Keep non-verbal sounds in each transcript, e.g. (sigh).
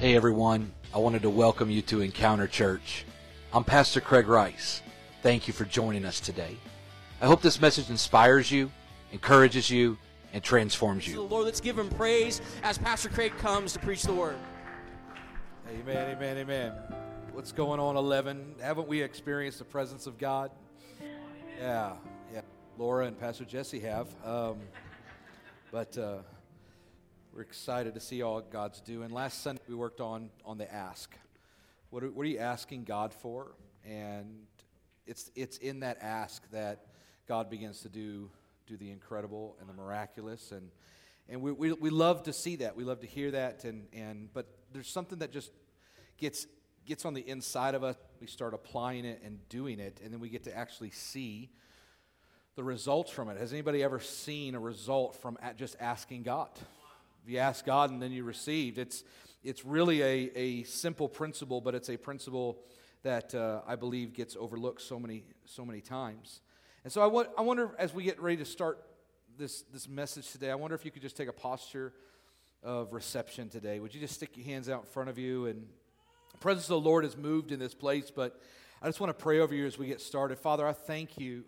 Hey everyone, I wanted to welcome you to Encounter Church. I'm Pastor Craig Rice. Thank you for joining us today. I hope this message inspires you, encourages you, and transforms So, you. Lord, let's give him praise as Pastor Craig comes to preach the word. Amen, amen, amen. What's going on, 11? Haven't we experienced the presence of God? Yeah, yeah. Laura and Pastor Jesse have. Um, but uh, we're excited to see all God's doing. Last Sunday, we worked on, on the ask. What are, what are you asking God for? And it's, it's in that ask that God begins to do, do the incredible and the miraculous. And, and we, we, we love to see that. We love to hear that. And, and, but there's something that just gets, gets on the inside of us. We start applying it and doing it, and then we get to actually see the results from it. Has anybody ever seen a result from just asking God? You ask God and then you received, it's, it's really a, a simple principle, but it's a principle that uh, I believe gets overlooked so many, so many times. And so I, I wonder, as we get ready to start this, this message today, I wonder if you could just take a posture of reception today. Would you just stick your hands out in front of you? And the presence of the Lord has moved in this place, but I just want to pray over you as we get started. Father, I thank you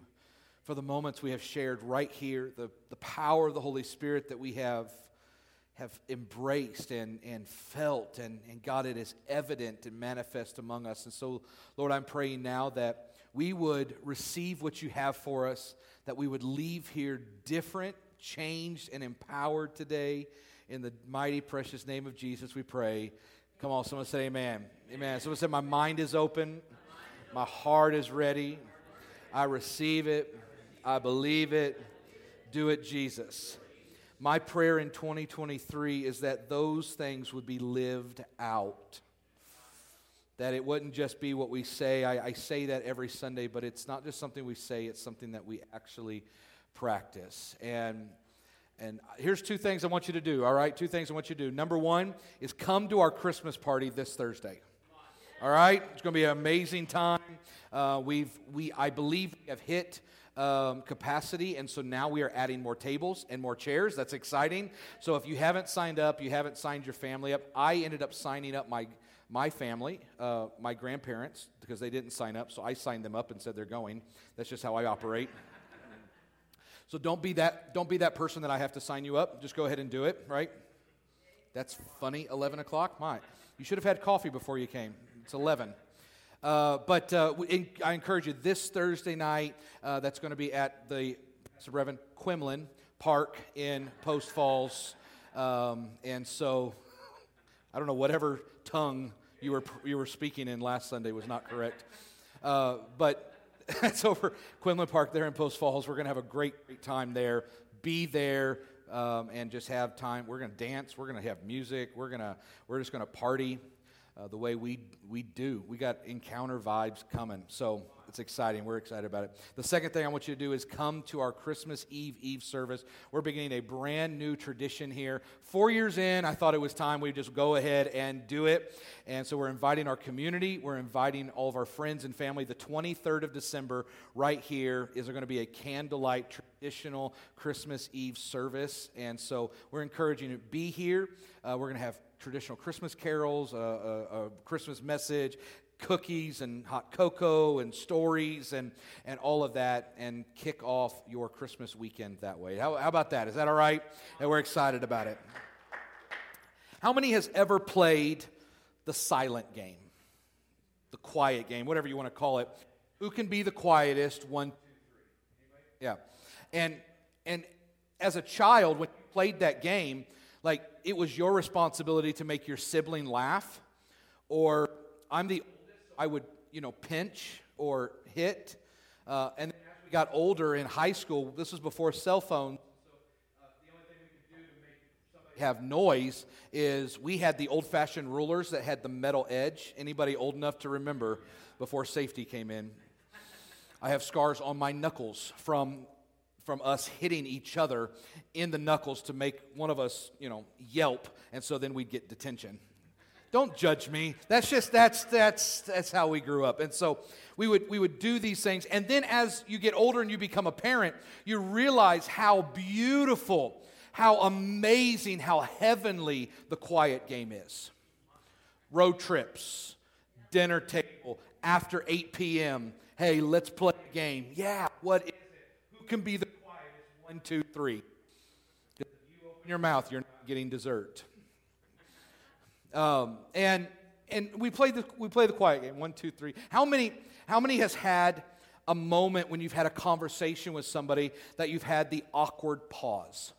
for the moments we have shared right here, the, the power of the Holy Spirit that we have, have embraced and, and felt. And, and God, it is evident and manifest among us. And so, Lord, I'm praying now that we would receive what you have for us, that we would leave here different, changed, and empowered today. In the mighty, precious name of Jesus, we pray. Come on, someone say amen. Amen. Someone say, My mind is open, my heart is ready. I receive it. I believe it. Do it, Jesus. My prayer in 2023 is that those things would be lived out. That it wouldn't just be what we say. I, I say that every Sunday, but it's not just something we say, it's something that we actually practice. And and here's two things I want you to do, all right? Two things I want you to do. Number one is come to our Christmas party this Thursday. All right, it's going to be an amazing time. Uh, we've we I believe we have hit um, capacity, and so now we are adding more tables and more chairs. That's exciting. So if you haven't signed up, you haven't signed your family up. I ended up signing up my my family, uh, my grandparents, because they didn't sign up, so I signed them up and said they're going. That's just how I operate. (laughs) So don't be that don't be that person that I have to sign you up. Just go ahead and do it, right? That's funny. Eleven o'clock. My, you should have had coffee before you came. It's eleven. Uh, but uh, in- I encourage you this Thursday night. Uh, that's going to be at the Reverend Q'emiln Park in Post Falls, um, and so I don't know whatever tongue you were you were speaking in last Sunday was not correct, uh, but (laughs) it's over Quinlan Park there in Post Falls. We're going to have a great, great time there. Be there um, and just have time. We're going to dance. We're going to have music. We're going to we're just going to party uh, the way we we do. We got encounter vibes coming, so it's exciting. We're excited about it. The second thing I want you to do is come to our Christmas Eve Eve service. We're beginning a brand new tradition here. Four years in, I thought it was time we just go ahead and do it. And so we're inviting our community. We're inviting all of our friends and family. The 23rd of December, right here, is going to be a candlelight traditional Christmas Eve service. And so we're encouraging you to be here. Uh, we're going to have traditional Christmas carols, a, Christmas message, cookies and hot cocoa and stories and, and all of that, and kick off your Christmas weekend that way. How, how about that? Is that all right? And we're excited about it. How many has ever played the silent game? The quiet game, whatever you want to call it. Who can be the quietest? One, two, three. Yeah. And and as a child, when you played that game, like it was your responsibility to make your sibling laugh, or I'm the I would, you know, pinch or hit. Uh, and as we got older in high school, this was before cell phones. So uh, the only thing we could do to make somebody have noise is we had the old-fashioned rulers that had the metal edge. Anybody old enough to remember before safety came in? I have scars on my knuckles from from us hitting each other in the knuckles to make one of us, you know, yelp, and so then we'd get detention. Don't judge me. That's just that's that's that's how we grew up. And so we would we would do these things. And then as you get older and you become a parent, you realize how beautiful, how amazing, how heavenly the quiet game is. road trips, dinner table, after 8 p.m. Hey, let's play a game. Yeah, what is can be the quietest? One, two, three. If you open your mouth, you're not getting dessert. Um, and and we played the we play the quiet game. One, two, three. How many how many has had a moment when you've had a conversation with somebody that you've had the awkward pause?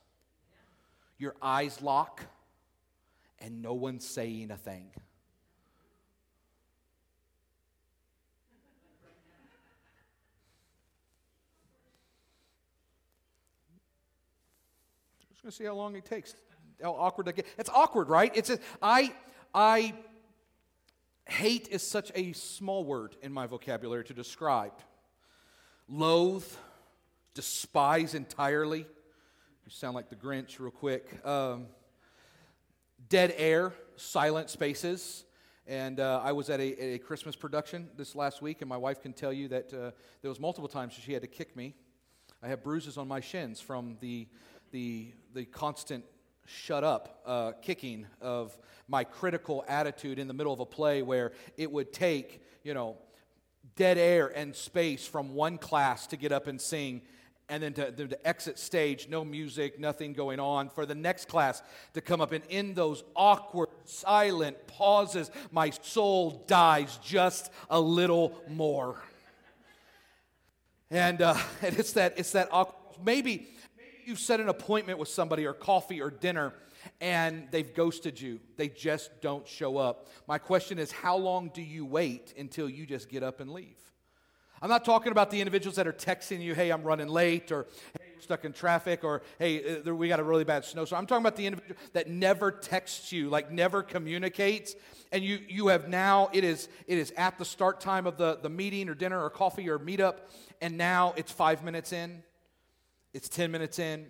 Your eyes lock, and no one's saying a thing. Just gonna see how long it takes. How awkward that gets. It's awkward, right? It's a, I I hate is such a small word in my vocabulary to describe. Loathe, despise entirely. You sound like the Grinch, real quick. Um, dead air, silent spaces. And uh, I was at a, a, Christmas production this last week, and my wife can tell you that uh, there was multiple times she had to kick me. I have bruises on my shins from the, the, the constant shut up uh, kicking of my critical attitude in the middle of a play where it would take, you know, dead air and space from one class to get up and sing and then to, to, exit stage, no music, nothing going on, for the next class to come up. And in those awkward, silent pauses, my soul dies just a little more. And, uh, (laughs) and it's that, it's that awkward, maybe you've set an appointment with somebody or coffee or dinner and they've ghosted you. They just don't show up. My question is how long do you wait until you just get up and leave? I'm not talking about the individuals that are texting you, hey, I'm running late, or hey, we're stuck in traffic, or hey, uh, we got a really bad snowstorm. I'm talking about the individual that never texts you, like never communicates, and you, you have now, it is, it is at the start time of the, the meeting or dinner or coffee or meetup, and now it's five minutes in it's 10 minutes in,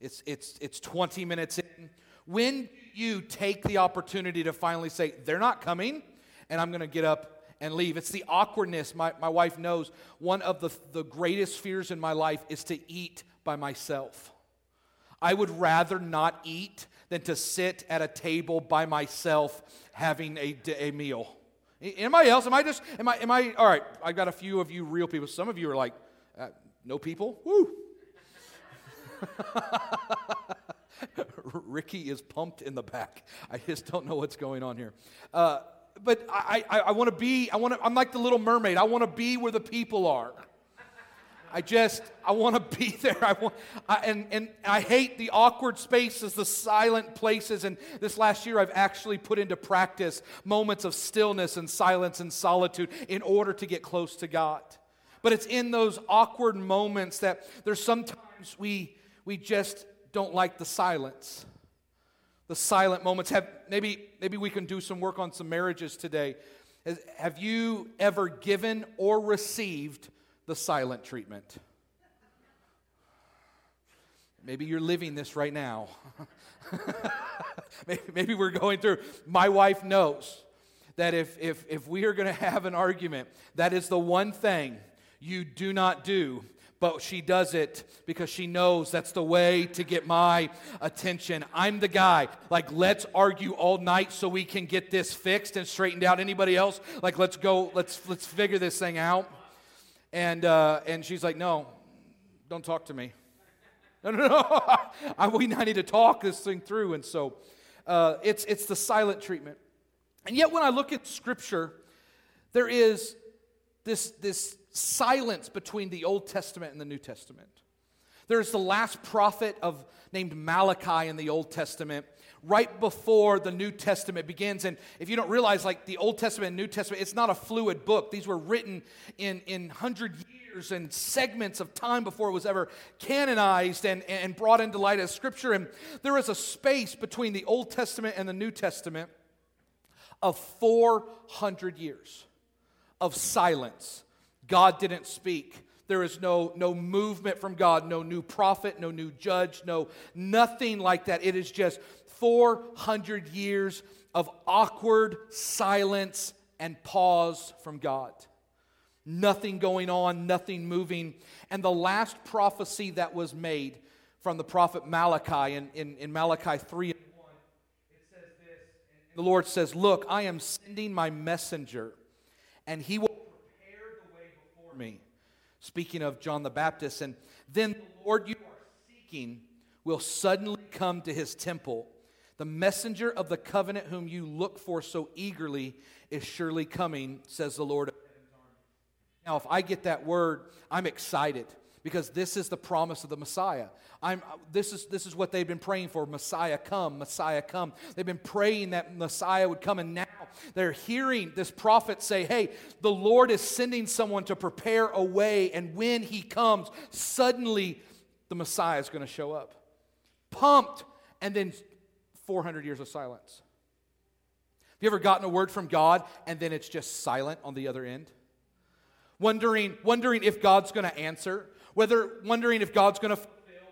it's, it's, it's 20 minutes in. When you take the opportunity to finally say, they're not coming, and I'm going to get up and leave. It's the awkwardness. My, my wife knows one of the, the greatest fears in my life is to eat by myself. I would rather not eat than to sit at a table by myself having a, a meal. Anybody else? Am I just, am I, am I, all right, I've got a few of you real people. Some of you are like, uh, no people? Woo. (laughs) Ricky is pumped in the back. I just don't know what's going on here. Uh, but I, I, I want to be, I want to, I'm like the little mermaid. I want to be where the people are. I just, I want to (laughs) be there. I want, I, and, and I hate the awkward spaces, the silent places. And this last year, I've actually put into practice moments of stillness and silence and solitude in order to get close to God. But it's in those awkward moments that there's sometimes we, we just don't like the silence. The silent moments. Have, maybe, maybe we can do some work on some marriages today. Have you ever given or received the silent treatment? Maybe you're living this right now. (laughs) maybe, maybe we're going through. My wife knows that if, if, if we are going to have an argument, that is the one thing you do not do but she does it because she knows that's the way to get my attention. I'm the guy, like, let's argue all night so we can get this fixed and straightened out. Anybody else? Like, let's go, let's, let's figure this thing out. And, uh, and she's like, no, don't talk to me. (laughs) No, no, no. (laughs) I, we, need to talk this thing through. And so uh, it's, it's the silent treatment. And yet, when I look at Scripture, there is this, this silence between the Old Testament and the New Testament. There's the last prophet of named Malachi in the Old Testament right before the New Testament begins. And if you don't realize, like the Old Testament and New Testament, it's not a fluid book. These were written in, in hundred years and segments of time before it was ever canonized and, and brought into light as scripture. And there is a space between the Old Testament and the New Testament of 400 years of silence God didn't speak. There is no, no movement from God, no new prophet, no new judge, no nothing like that. It is just 400 years of awkward silence and pause from God. Nothing going on, nothing moving. And the last prophecy that was made from the prophet Malachi in, in, in Malachi 3 and 1, it says this, The Lord says, Look, I am sending my messenger, and he will prepare the way before me. Speaking of John the Baptist, and then the Lord you are seeking will suddenly come to his temple. The messenger of the covenant whom you look for so eagerly is surely coming, says the Lord. Now, if I get that word, I'm excited because this is the promise of the Messiah. I'm, uh, this, is, this is what they've been praying for Messiah come, Messiah come. They've been praying that Messiah would come, and now they're hearing this prophet say, Hey, the Lord is sending someone to prepare a way, and when he comes, suddenly the Messiah is going to show up. Pumped, and then 400 years of silence. Have you ever gotten a word from God and then it's just silent on the other end? Wondering, wondering if God's going to answer, whether wondering if God's going to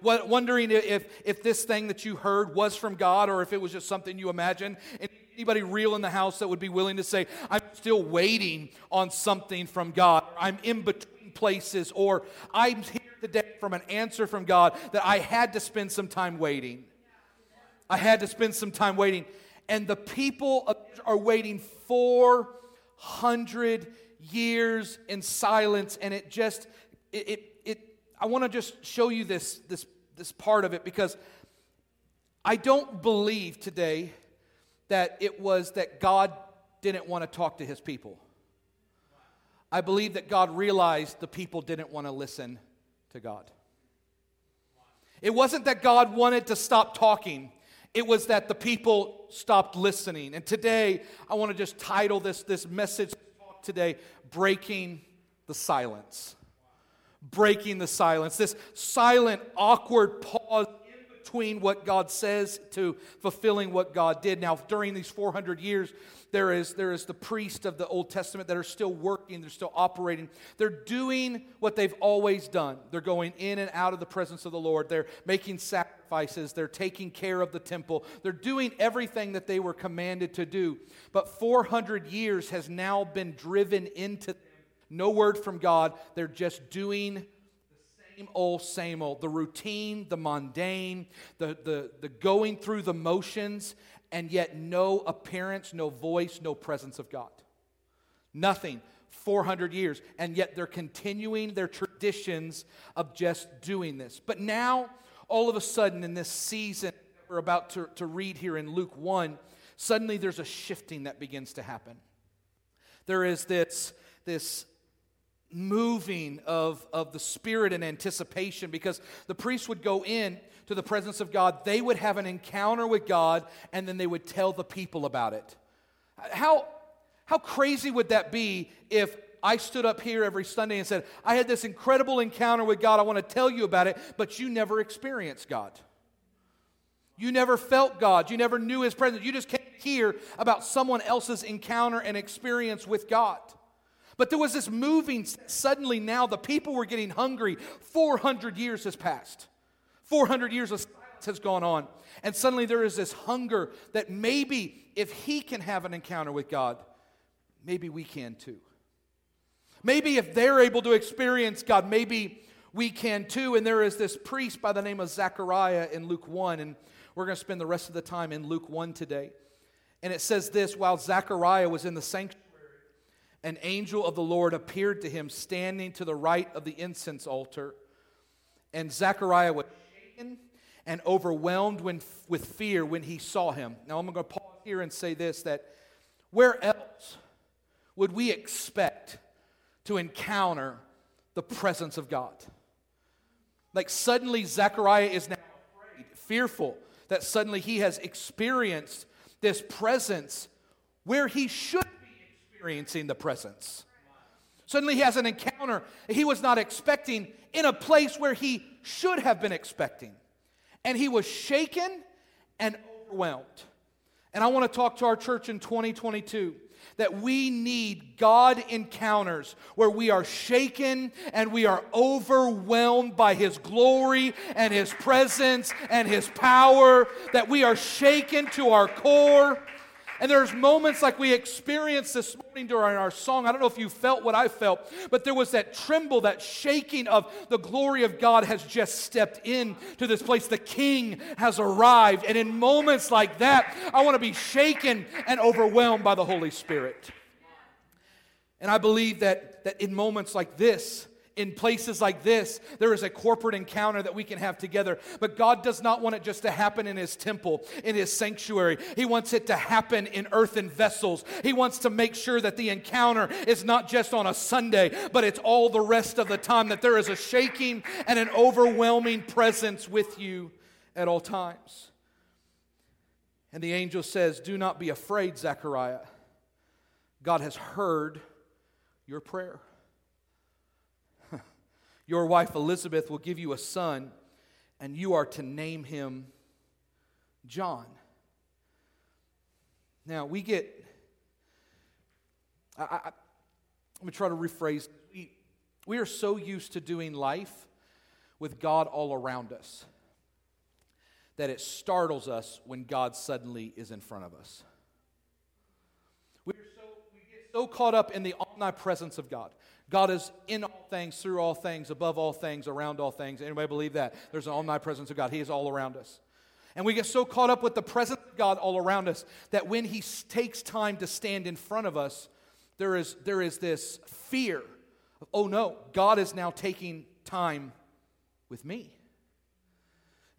wondering if, if this thing that you heard was from God or if it was just something you imagined. And anybody real in the house that would be willing to say, I'm still waiting on something from God. I'm in between places, or I'm here today from an answer from God that I had to spend some time waiting. I had to spend some time waiting. And the people are waiting 400 years in silence, and it just, it, it I want to just show you this, this, this part of it because I don't believe today that it was that God didn't want to talk to his people. I believe that God realized the people didn't want to listen to God. It wasn't that God wanted to stop talking, it was that the people stopped listening. And today, I want to just title this, this message today Breaking the Silence breaking the silence, this silent, awkward pause in between what God says to fulfilling what God did. Now, during these 400 years, there is, there is the priest of the Old Testament that are still working, they're still operating. They're doing what they've always done. They're going in and out of the presence of the Lord. They're making sacrifices. They're taking care of the temple. They're doing everything that they were commanded to do. But 400 years has now been driven into no word from God. They're just doing the same old, same old. The routine, the mundane, the, the, the going through the motions, and yet no appearance, no voice, no presence of God. Nothing. 400 years. And yet they're continuing their traditions of just doing this. But now, all of a sudden, in this season we're about to, to read here in Luke 1, suddenly there's a shifting that begins to happen. There is this, this moving of, of the spirit and anticipation because the priests would go in to the presence of God, they would have an encounter with God, and then they would tell the people about it. How, how crazy would that be if I stood up here every Sunday and said, I had this incredible encounter with God, I want to tell you about it, but you never experienced God? You never felt God. You never knew His presence. You just came hear about someone else's encounter and experience with God. But there was this moving, suddenly now the people were getting hungry. 400 years has passed. 400 years of silence has gone on. And suddenly there is this hunger that maybe if he can have an encounter with God, maybe we can too. Maybe if they're able to experience God, maybe we can too. And there is this priest by the name of Zechariah in Luke 1. And we're going to spend the rest of the time in Luke 1 today. And it says this while Zechariah was in the sanctuary, an angel of the Lord appeared to him standing to the right of the incense altar. And Zechariah was shaken and overwhelmed when, with fear when he saw him. Now, I'm going to pause here and say this that where else would we expect to encounter the presence of God? Like, suddenly, Zechariah is now afraid, fearful that suddenly he has experienced this presence where he should experiencing the presence. Suddenly he has an encounter he was not expecting in a place where he should have been expecting. And he was shaken and overwhelmed. And I want to talk to our church in 2022 that we need God encounters where we are shaken and we are overwhelmed by His glory and His presence and His power, that we are shaken to our core And there's moments like we experienced this morning during our song. I don't know if you felt what I felt, but there was that tremble, that shaking of the glory of God has just stepped in to this place. The King has arrived. And in moments like that, I want to be shaken and overwhelmed by the Holy Spirit. And I believe that, that in moments like this, in places like this, there is a corporate encounter that we can have together. But God does not want it just to happen in His temple, in His sanctuary. He wants it to happen in earthen vessels. He wants to make sure that the encounter is not just on a Sunday, but it's all the rest of the time, that there is a shaking and an overwhelming presence with you at all times. And the angel says, Do not be afraid, Zechariah. God has heard your prayer. Your wife Elizabeth will give you a son, and you are to name him John. Now, we get, I, I, I'm try to rephrase. We, we are so used to doing life with God all around us that it startles us when God suddenly is in front of us. We're so, we get so caught up in the omnipresence of God. God is in all things, through all things, above all things, around all things. Anybody believe that? There's an omnipresence of God. He is all around us. And we get so caught up with the presence of God all around us that when He takes time to stand in front of us, there is, there is this fear of, oh no, God is now taking time with me.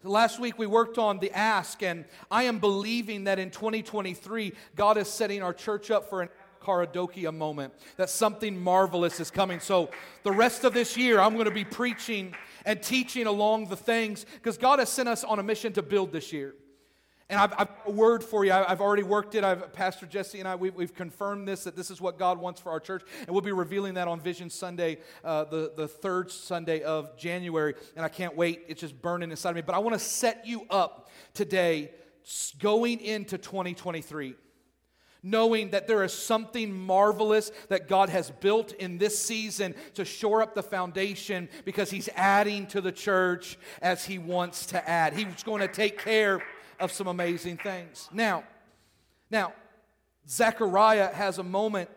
Last week we worked on the ask, and I am believing that in 2023, God is setting our church up for an Karadokia moment, that something marvelous is coming. So, the rest of this year, I'm going to be preaching and teaching along the things because God has sent us on a mission to build this year. And I've, I've a word for you. I've already worked it. I've, Pastor Jesse and I, we, have confirmed this, that this is what God wants for our church. And we'll be revealing that on Vision Sunday, uh, the, the third Sunday of January. And I can't wait. It's just burning inside of me. But I want to set you up today going into 2023 knowing that there is something marvelous that God has built in this season to shore up the foundation because He's adding to the church as He wants to add. He's going to take care of some amazing things. Now, now, Zechariah has a moment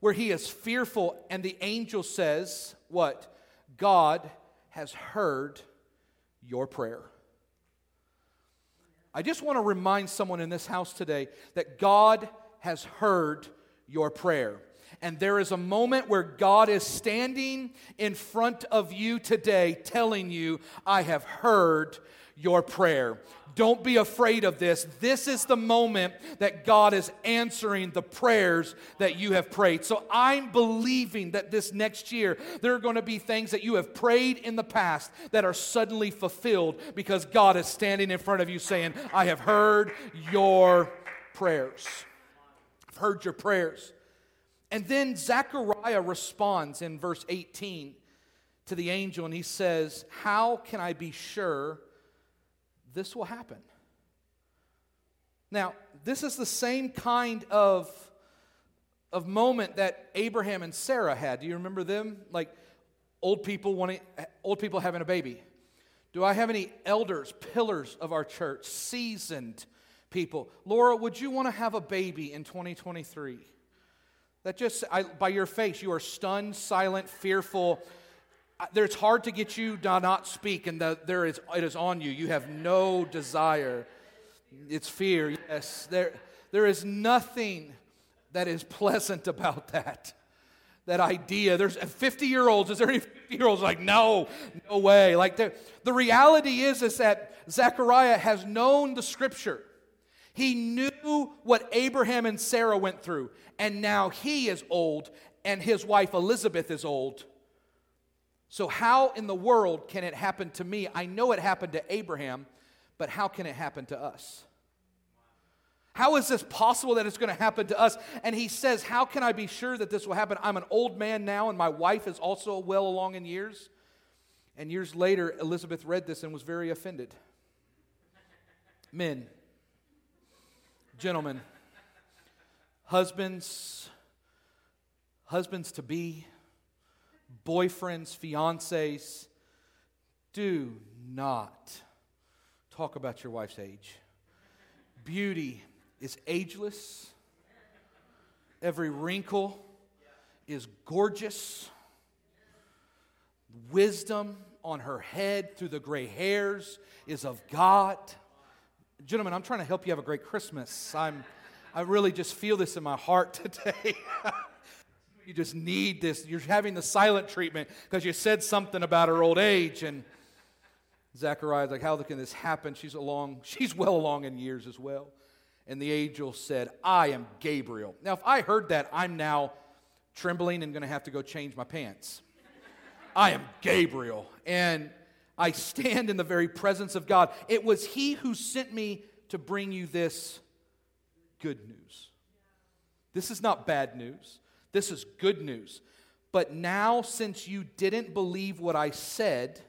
where he is fearful, and the angel says, What? God has heard your prayer. I just want to remind someone in this house today that God has heard your prayer. And there is a moment where God is standing in front of you today telling you, I have heard your prayer. Don't be afraid of this. This is the moment that God is answering the prayers that you have prayed. So I'm believing that this next year, there are going to be things that you have prayed in the past that are suddenly fulfilled because God is standing in front of you saying, I have heard your prayers heard your prayers. And then Zechariah responds in verse 18 to the angel, and he says, How can I be sure this will happen? Now, this is the same kind of, of moment that Abraham and Sarah had. Do you remember them? Like old people wanting, old people having a baby. Do I have any elders, pillars of our church, seasoned? People. Laura, would you want to have a baby in 2023? That just, I, by your face, you are stunned, silent, fearful. It's hard to get you to not speak, and the, there is, it is on you. You have no desire. It's fear, yes. There, there is nothing that is pleasant about that. That idea. There's 50 year olds. Is there any 50 year olds like, no, no way? Like, the, the reality is, is that Zechariah has known the scripture. He knew what Abraham and Sarah went through, and now he is old, and his wife Elizabeth is old. So, how in the world can it happen to me? I know it happened to Abraham, but how can it happen to us? How is this possible that it's going to happen to us? And he says, How can I be sure that this will happen? I'm an old man now, and my wife is also well along in years. And years later, Elizabeth read this and was very offended. Men, Gentlemen, husbands, husbands to be, boyfriends, fiancés, do not talk about your wife's age. Beauty is ageless, Every wrinkle is gorgeous. Wisdom on her head through the gray hairs is of God. Gentlemen, I'm trying to help you have a great Christmas. I'm, I really just feel this in my heart (laughs) today. you just need this. You're having the silent treatment because you said something about her old age. And Zechariah's like, How can this happen? She's along, she's well along in years as well. And the angel said, I am Gabriel. Now, if I heard that, I'm now trembling and going to have to go change my pants. I am Gabriel. And I stand in the very presence of God. It was He who sent me to bring you this good news. This is not bad news, this is good news. But now, since you didn't believe what I said,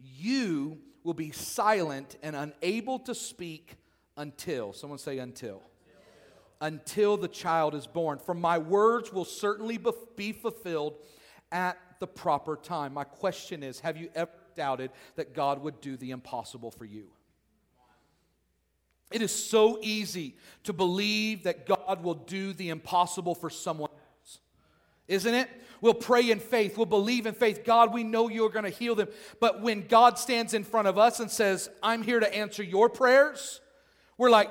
you will be silent and unable to speak until, someone say, until. Until the child is born. For my words will certainly be fulfilled at the proper time. My question is Have you ever doubted that God would do the impossible for you? It is so easy to believe that God will do the impossible for someone else, isn't it? We'll pray in faith. We'll believe in faith. God, we know you're going to heal them. But when God stands in front of us and says, I'm here to answer your prayers, we're like,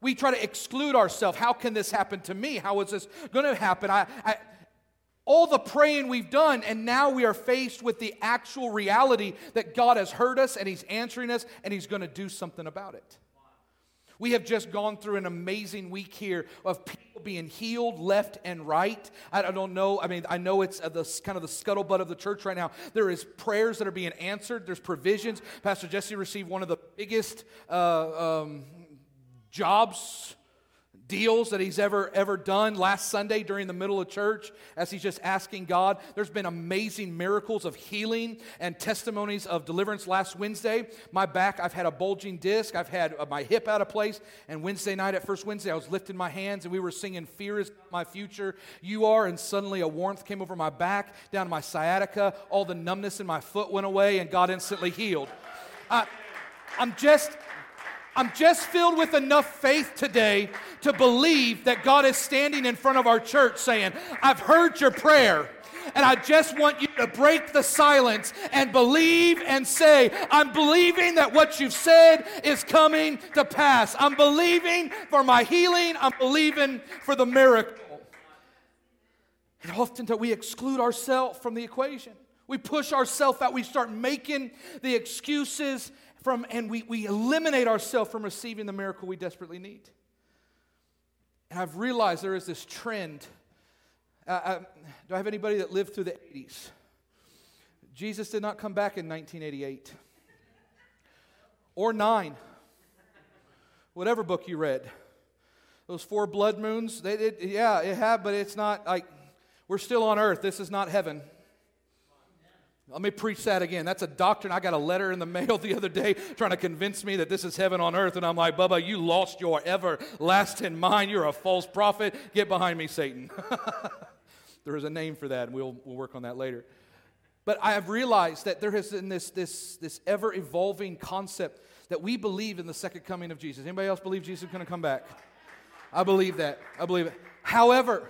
we try to exclude ourselves. How can this happen to me? How is this going to happen? I, I, all the praying we've done, and now we are faced with the actual reality that God has heard us and He's answering us and He's going to do something about it. We have just gone through an amazing week here of people being healed left and right. I, don't know. I mean, I know it's the kind of the scuttlebutt of the church right now. There is prayers that are being answered. There's provisions. Pastor Jesse received one of the biggest uh, um, jobs deals that he's ever ever done last sunday during the middle of church as he's just asking god. There's been amazing miracles of healing and testimonies of deliverance last wednesday. My back i've had a bulging disc. I've had uh, my hip out of place. And wednesday night at first wednesday i was lifting my hands and we were singing fear is my future you are. And suddenly a warmth came over my back down to my sciatica. All the numbness in my foot went away and god instantly healed. Uh, i'm just I'm just filled with enough faith today to believe that God is standing in front of our church saying, I've heard your prayer. And I just want you to break the silence and believe and say, I'm believing that what you've said is coming to pass. I'm believing for my healing. I'm believing for the miracle. And often that we exclude ourselves from the equation. We push ourselves out. We start making the excuses from, and we, we eliminate ourselves from receiving the miracle we desperately need. And I've realized there is this trend. Uh, uh, do I have anybody that lived through the 80s? Jesus did not come back in 1988 or 9, whatever book you read. Those four blood moons, they did, yeah, it had, but it's not like we're still on earth. This is not heaven. Let me preach that again. That's a doctrine. I got a letter in the (laughs) mail the other day trying to convince me that this is heaven on earth. And I'm like, Bubba, you lost your everlasting (laughs) mind. You're a false prophet. Get behind me, Satan. (laughs) there is a name for that, and we'll, we'll work on that later. But I have realized that there has been this, this, this ever evolving concept that we believe in the second coming of Jesus. Anybody else believe Jesus is going to come back? I believe that. I believe it. However,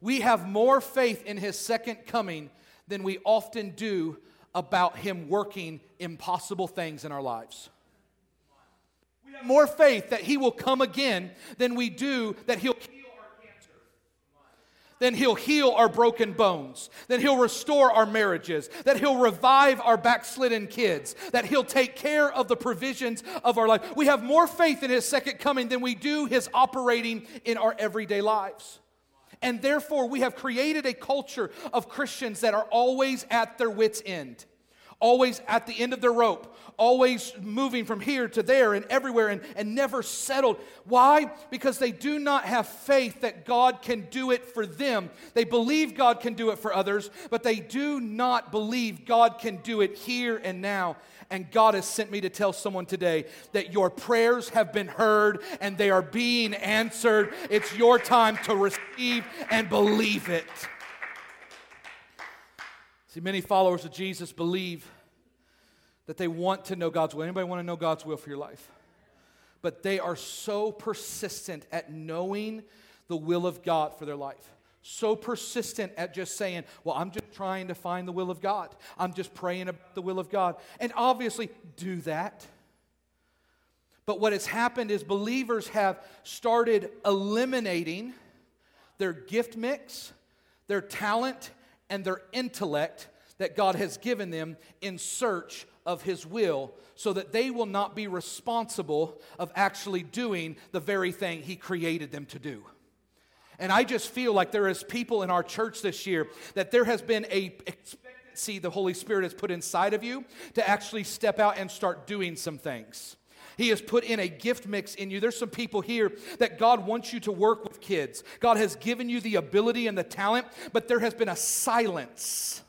we have more faith in his second coming than we often do about Him working impossible things in our lives. We have more faith that He will come again than we do that He'll heal our cancer. Then He'll heal our broken bones. Then He'll restore our marriages. That He'll revive our backslidden kids. That He'll take care of the provisions of our life. We have more faith in His second coming than we do His operating in our everyday lives. And therefore, we have created a culture of Christians that are always at their wits' end, always at the end of their rope, always moving from here to there and everywhere and, and never settled. Why? Because they do not have faith that God can do it for them. They believe God can do it for others, but they do not believe God can do it here and now. And God has sent me to tell someone today that your prayers have been heard and they are being answered. It's your time to receive and believe it. See, many followers of Jesus believe that they want to know God's will. Anybody want to know God's will for your life? But they are so persistent at knowing the will of God for their life. So persistent at just saying, Well, I'm just trying to find the will of God. I'm just praying about the will of God. And obviously, do that. But what has happened is believers have started eliminating their gift mix, their talent, and their intellect that God has given them in search of His will so that they will not be responsible of actually doing the very thing He created them to do. And I just feel like there is people in our church this year that there has been a expectancy the Holy Spirit has put inside of you to actually step out and start doing some things. He has put in a gift mix in you. There's some people here that God wants you to work with kids. God has given you the ability and the talent, but there has been a silence.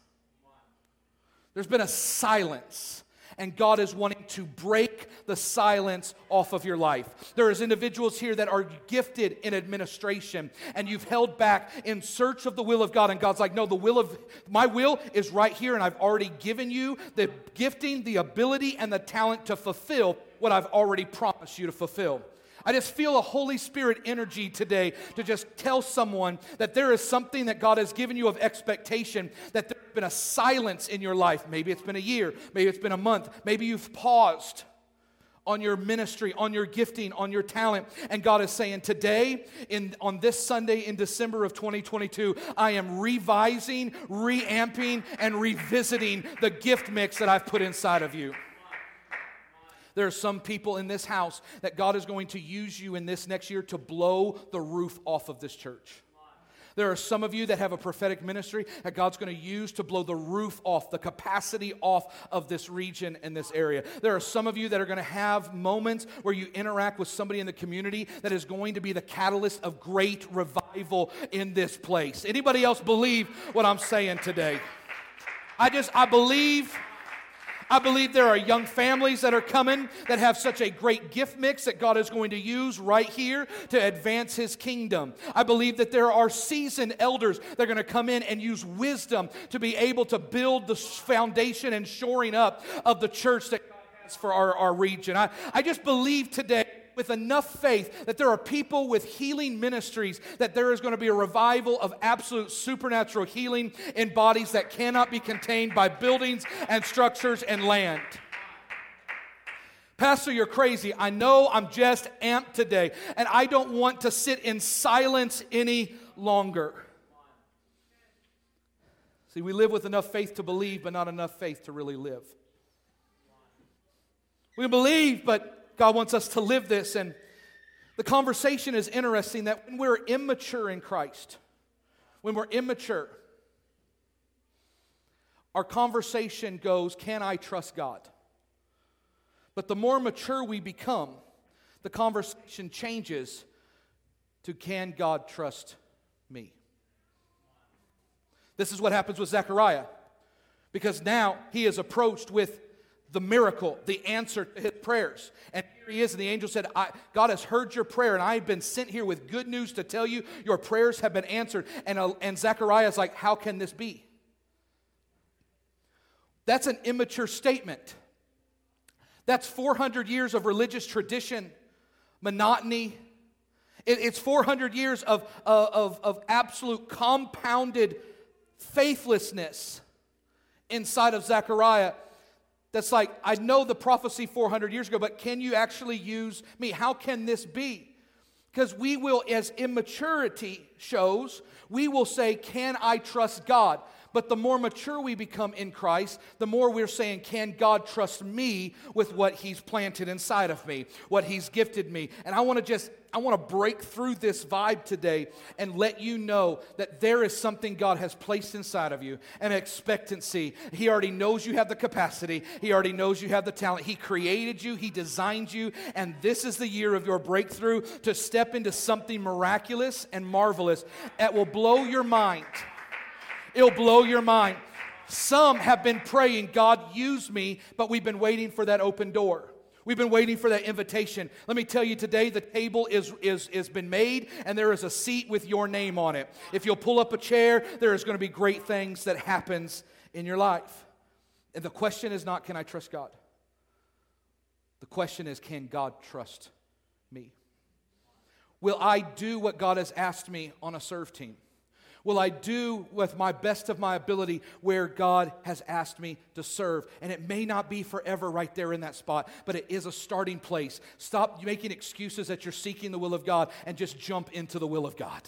There's been a silence and God is wanting to break the silence off of your life. There is individuals here that are gifted in administration and you've held back in search of the will of God and God's like, "No, the will of my will is right here and I've already given you the gifting, the ability and the talent to fulfill what I've already promised you to fulfill." I just feel a Holy Spirit energy today to just tell someone that there is something that God has given you of expectation, that been a silence in your life. Maybe it's been a year, maybe it's been a month, maybe you've paused on your ministry, on your gifting, on your talent. And God is saying, today, in, on this Sunday in December of 2022, I am revising, reamping, and revisiting the gift mix that I've put inside of you. There are some people in this house that God is going to use you in this next year to blow the roof off of this church. There are some of you that have a prophetic ministry that God's going to use to blow the roof off, the capacity off of this region and this area. There are some of you that are going to have moments where you interact with somebody in the community that is going to be the catalyst of great revival in this place. Anybody else believe what I'm saying today? I just, I believe I believe there are young families that are coming that have such a great gift mix that God is going to use right here to advance His kingdom. I believe that there are seasoned elders that are going to come in and use wisdom to be able to build the foundation and shoring up of the church that God has for our, our region. I, I just believe today with enough faith that there are people with healing ministries, that there is going to be a revival of absolute supernatural healing in bodies that cannot be contained by buildings and structures and land. Pastor, you're crazy. I know I'm just amped today, and I don't want to sit in silence any longer. See, we live with enough faith to believe, but not enough faith to really live. We believe, but God wants us to live this. And the conversation is interesting that when we're immature in Christ, when we're immature, our conversation goes, Can I trust God? But the more mature we become, the conversation changes to, Can God trust me? This is what happens with Zechariah. Because now he is approached with the miracle, the answer to his prayers. And here he is, and the angel said, God has heard your prayer, and I have been sent here with good news to tell you your prayers have been answered. And, uh, and is like, How can this be? That's an immature statement. That's 400 years of religious tradition, monotony. It, it's 400 years of, uh, of, of absolute compounded faithlessness inside of Zechariah that's like, I know the prophecy 400 years ago, but can you actually use me? How can this be? Because we will, as immaturity shows, we will say, Can I trust God? But the more mature we become in Christ, the more we're saying, Can God trust me with what He's planted inside of me, what He's gifted me? And I want to just, I want to break through this vibe today and let you know that there is something God has placed inside of you an expectancy. He already knows you have the capacity, He already knows you have the talent. He created you, He designed you, and this is the year of your breakthrough to step into something miraculous and marvelous that will blow your mind. It'll blow your mind. Some have been praying, God, use me, but we've been waiting for that open door. We've been waiting for that invitation. Let me tell you today, the table is, is, is been made and there is a seat with your name on it. If you'll pull up a chair, there is going to be great things that happens in your life. And the question is not, can I trust God? The question is, can God trust? Will I do what God has asked me on a serve team? Will I do with my best of my ability where God has asked me to serve? And it may not be forever right there in that spot, but it is a starting place. Stop making excuses that you're seeking the will of God and just jump into the will of God.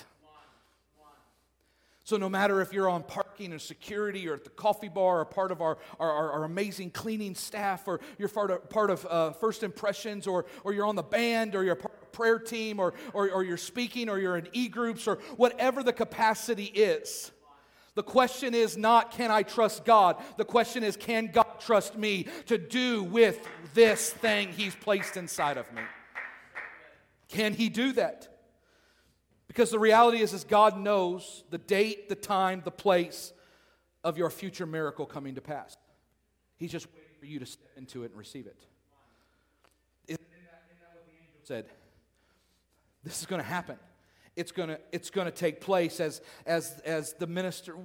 So, no matter if you're on parking or security or at the coffee bar or part of our, our, our amazing cleaning staff or you're part of, part of uh, First Impressions or, or you're on the band or you're part prayer team or, or, or you're speaking or you're in e groups or whatever the capacity is, the question is not, can I trust God? The question is, can God trust me to do with this thing He's placed inside of me? Can He do that? Because the reality is, is God knows the date, the time, the place of your future miracle coming to pass. He's just waiting for you to step into it and receive it. Isn't that, what the angel said? This is going to happen. It's going to, it's going to take place as, as, as the minister,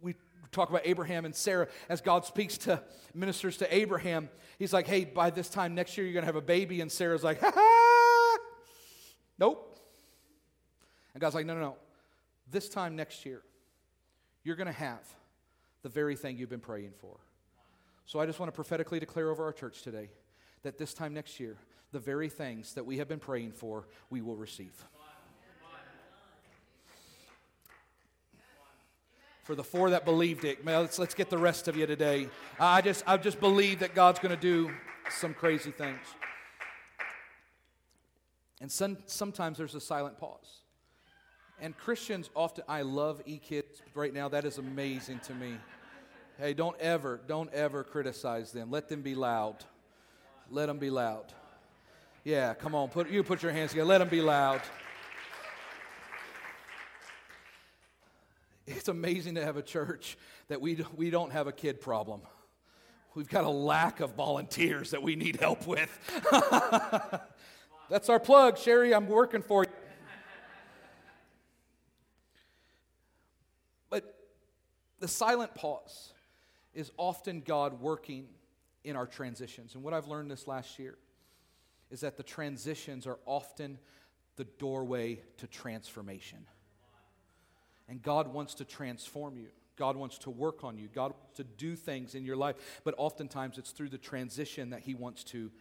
we talk about Abraham and Sarah, as God speaks to ministers to Abraham, he's like, hey, by this time next year, you're going to have a baby. And Sarah's like, ha ha, nope. And God's like, no, no, no. This time next year, you're going to have the very thing you've been praying for. So I just want to prophetically declare over our church today that this time next year, the very things that we have been praying for, we will receive. For the four that believed it, man, let's, let's get the rest of you today. I just, I just believe that God's going to do some crazy things. And some, sometimes there's a silent pause. And Christians often, I love e kids right now. That is amazing to me. Hey, don't ever, don't ever criticize them. Let them be loud. Let them be loud. Yeah, come on, put, you put your hands together. Let them be loud. It's amazing to have a church that we, we don't have a kid problem. We've got a lack of volunteers that we need help with. (laughs) That's our plug, Sherry. I'm working for you. But the silent pause is often God working in our transitions. And what I've learned this last year is that the transitions are often the doorway to transformation. And God wants to transform you. God wants to work on you. God wants to do things in your life. But oftentimes it's through the transition that He wants to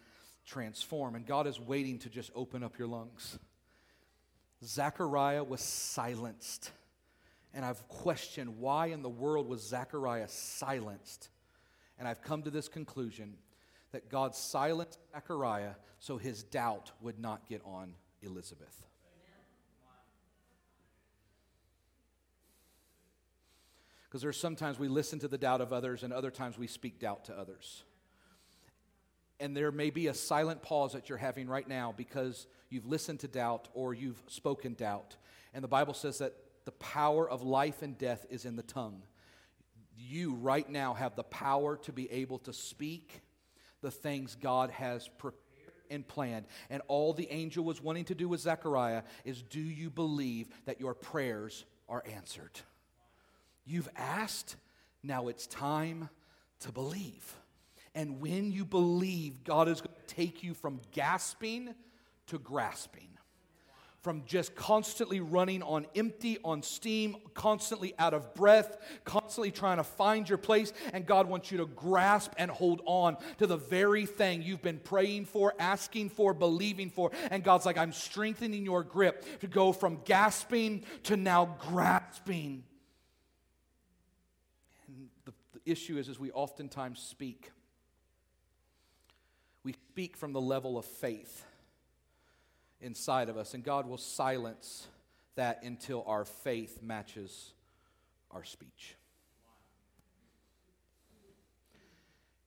transform. And God is waiting to just open up your lungs. Zechariah was silenced and I've questioned why in the world was Zechariah silenced. And I've come to this conclusion that God silenced Zechariah so his doubt would not get on Elizabeth. Because there's sometimes we listen to the doubt of others, and other times we speak doubt to others. And there may be a silent pause that you're having right now because you've listened to doubt or you've spoken doubt. And the Bible says that the power of life and death is in the tongue. You right now have the power to be able to speak the things God has prepared and planned. And all the angel was wanting to do with Zechariah is do you believe that your prayers are answered? You've asked, now it's time to believe. And when you believe, God is going to take you from gasping to grasping from just constantly running on empty, on steam, constantly out of breath, constantly trying to find your place. And God wants you to grasp and hold on to the very thing you've been praying for, asking for, believing for. And God's like, I'm strengthening your grip to go from gasping to now grasping. And the, the issue is, is we oftentimes speak. We speak from the level of faith inside of us, and God will silence that until our faith matches our speech.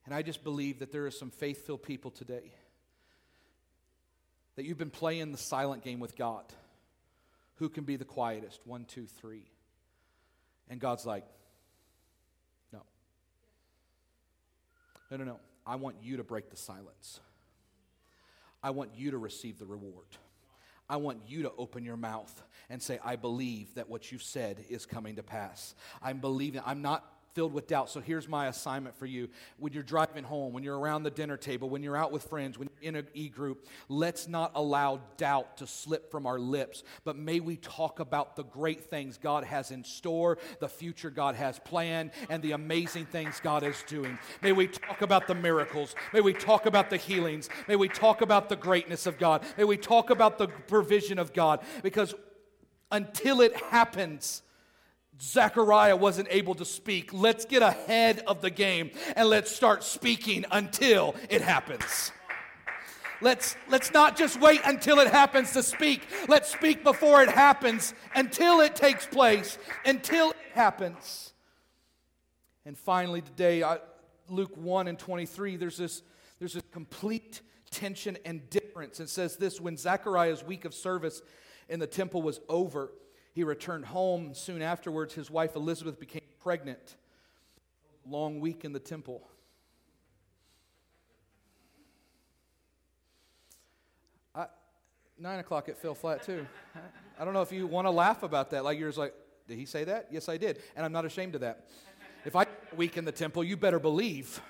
And I just believe that there are some faith filled people today that you've been playing the silent game with God. Who can be the quietest? One, two, three. And God's like, no. No, no, no. I want you to break the silence. I want you to receive the reward. I want you to open your mouth and say, I believe that what you've said is coming to pass. I'm believing, I'm not filled with doubt. So here's my assignment for you. When you're driving home, when you're around the dinner table, when you're out with friends, when you're in an e group, let's not allow doubt to slip from our lips, but may we talk about the great things God has in store, the future God has planned, and the amazing things God is doing. May we talk about the miracles. May we talk about the healings. May we talk about the greatness of God. May we talk about the provision of God because until it happens, Zechariah wasn't able to speak. Let's get ahead of the game and let's start speaking until it happens. Let's, let's not just wait until it happens to speak. Let's speak before it happens, until it takes place, until it happens. And finally, today, I, Luke 1 and 23, there's this, there's a complete tension and difference. It says this when Zechariah's week of service in the temple was over, he returned home. Soon afterwards, his wife Elizabeth became pregnant. Long week in the temple. I, nine o'clock, it fell flat too. I, don't know if you want to laugh about that. Like you're just like, did he say that? Yes, I did. And I'm not ashamed of that. If I week in the temple, you better believe.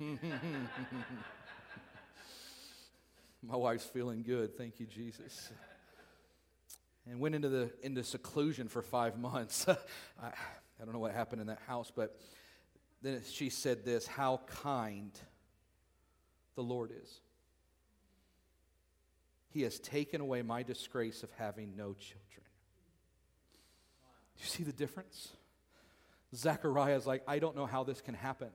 (laughs) My wife's feeling good. Thank you, Jesus. And went into, the, into seclusion for five months. (laughs) I, I don't know what happened in that house, but then she said this How kind the Lord is. He has taken away my disgrace of having no children. You see the difference? Zechariah is like, I don't know how this can happen.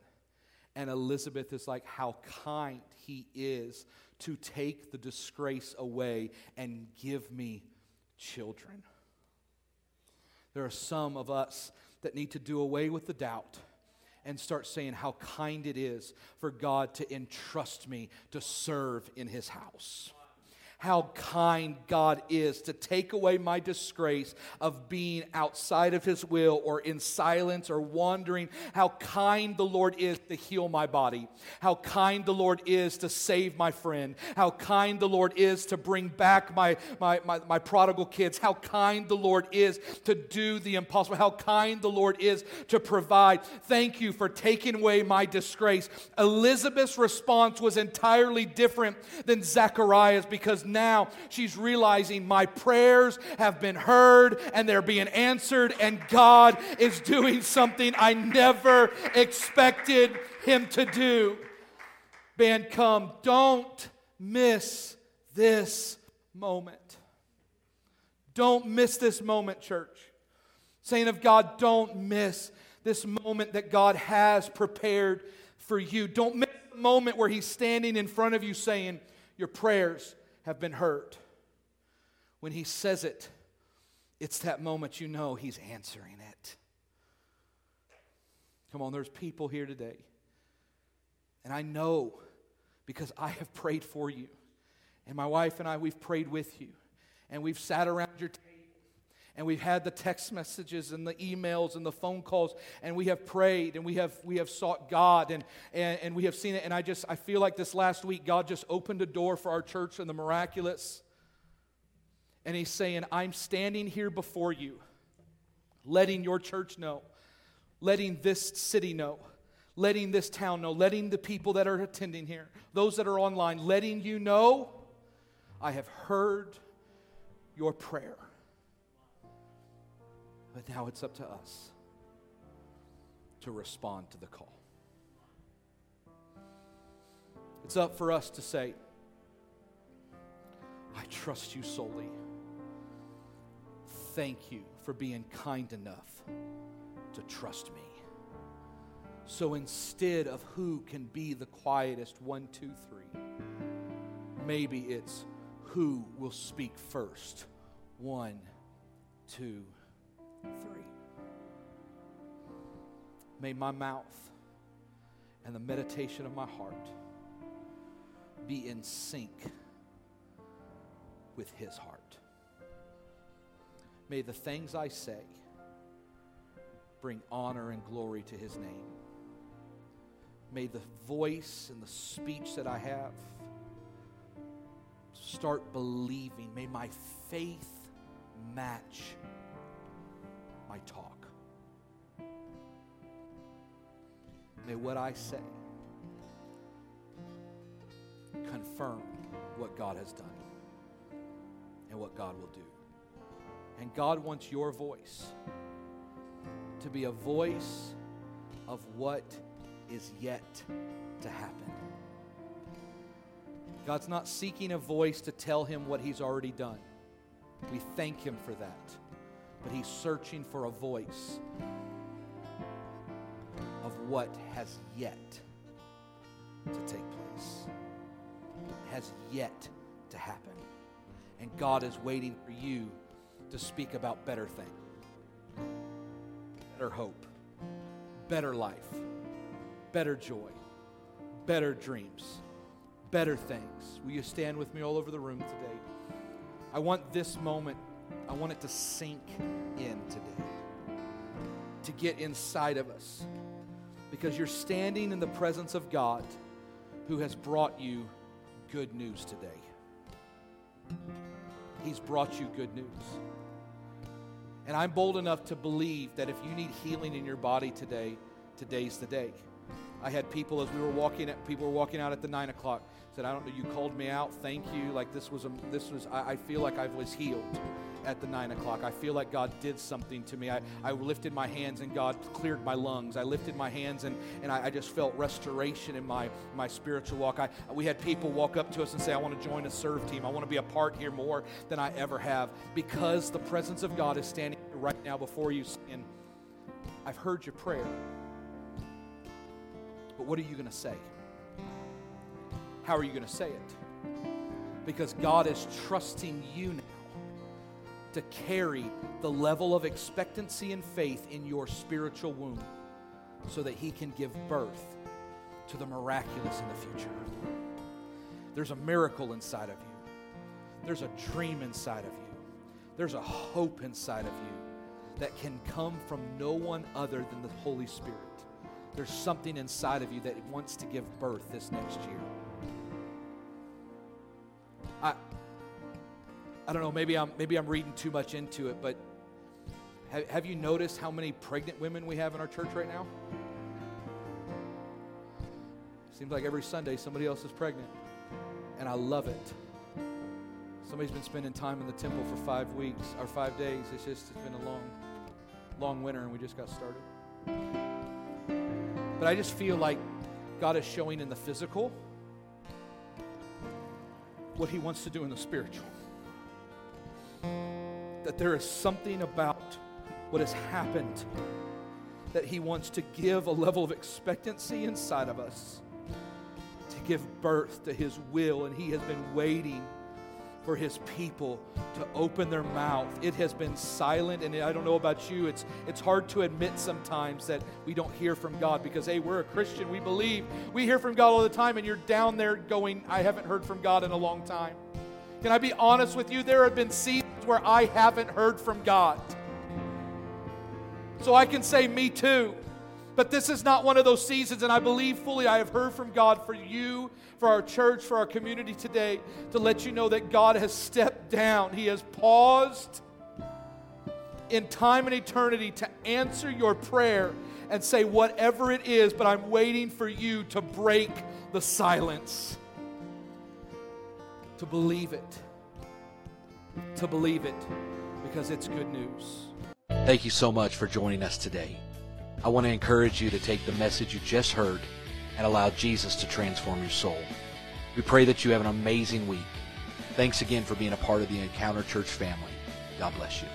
And Elizabeth is like, how kind he is to take the disgrace away and give me children. There are some of us that need to do away with the doubt and start saying how kind it is for God to entrust me to serve in his house how kind God is to take away my disgrace of being outside of His will or in silence or wandering. How kind the Lord is to heal my body. How kind the Lord is to save my friend. How kind the Lord is to bring back my, my, my, my prodigal kids. How kind the Lord is to do the impossible. How kind the Lord is to provide. Thank you for taking away my disgrace. Elizabeth's response was entirely different than Zechariah's because now she's realizing my prayers have been heard and they're being answered, and God is doing something I never expected Him to do. Band, come. Don't miss this moment. Don't miss this moment, church. Saint of God, don't miss this moment that God has prepared for you. Don't miss the moment where He's standing in front of you saying, Your prayers have been hurt. When he says it, it's that moment you know he's answering it. Come on, there's people here today. And I know because I have prayed for you. And my wife and I, we've prayed with you. And we've sat around your table and we've had the text messages and the emails and the phone calls and we have prayed and we have we have sought god and, and and we have seen it. And i just i feel like this last week god just opened a door for our church in the miraculous. And he's saying i'm standing here before you letting your church know letting this city know letting this town know letting the people that are attending here those that are online letting you know i have heard your prayer but now it's up to us to respond to the call. It's up for us to say, I trust you solely. Thank you for being kind enough to trust me. So instead of who can be the quietest, one, two, three, maybe it's who will speak first, one, two, three. May my mouth and the meditation of my heart be in sync with His heart. May the things I say bring honor and glory to His name. May the voice and the speech that I have start believing. May my faith match my talk. May what I say confirm what God has done and what God will do. And God wants your voice to be a voice of what is yet to happen. God's not seeking a voice to tell him what he's already done. We thank him for that. But he's searching for a voice of what has yet to take place, has yet to happen. And God is waiting for you to speak about better things, better hope, better life, better joy, better dreams, better things. Will you stand with me all over the room today? I want this moment, I want it to sink in today, to get inside of us, because you're standing in the presence of God who has brought you good news today. He's brought you good news. And I'm bold enough to believe that if you need healing in your body today, today's the day. I had people as we were walking, at, people were walking out at the nine o'clock. Said, "I don't know. You called me out. Thank you. Like this was a, this was. I, I feel like I was healed at the nine o'clock. I feel like God did something to me. I, I lifted my hands and God cleared my lungs. I lifted my hands and, and I, I just felt restoration in my, my spiritual walk. I, we had people walk up to us and say, I want to join a serve team. I want to be a part here more than I ever have because the presence of God is standing right now before you saying, I've heard your prayer. But what are you going to say? How are you going to say it? Because God is trusting you now to carry the level of expectancy and faith in your spiritual womb so that He can give birth to the miraculous in the future. There's a miracle inside of you, there's a dream inside of you, there's a hope inside of you that can come from no one other than the Holy Spirit. There's something inside of you that wants to give birth this next year. I, I don't know, maybe I'm, maybe I'm reading too much into it, but have, have you noticed how many pregnant women we have in our church right now? Seems like every Sunday somebody else is pregnant, and I love it. Somebody's been spending time in the temple for five weeks or five days. It's just it's been a long, long winter, and we just got started. But I just feel like God is showing in the physical what He wants to do in the spiritual. That there is something about what has happened that He wants to give a level of expectancy inside of us to give birth to His will, and He has been waiting for his people to open their mouth. It has been silent, and I don't know about you, it's, it's hard to admit sometimes that we don't hear from God because, hey, we're a Christian, we believe. We hear from God all the time, and you're down there going, I haven't heard from God in a long time. Can I be honest with you? There have been seasons where I haven't heard from God. So I can say, me too. But this is not one of those seasons, and I believe fully I have heard from God for you, for our church, for our community today, to let you know that God has stepped down. He has paused in time and eternity to answer your prayer and say, whatever it is, but I'm waiting for you to break the silence, to believe it, to believe it, because it's good news. Thank you so much for joining us today. I want to encourage you to take the message you just heard and allow Jesus to transform your soul. We pray that you have an amazing week. Thanks again for being a part of the Encounter Church family. God bless you.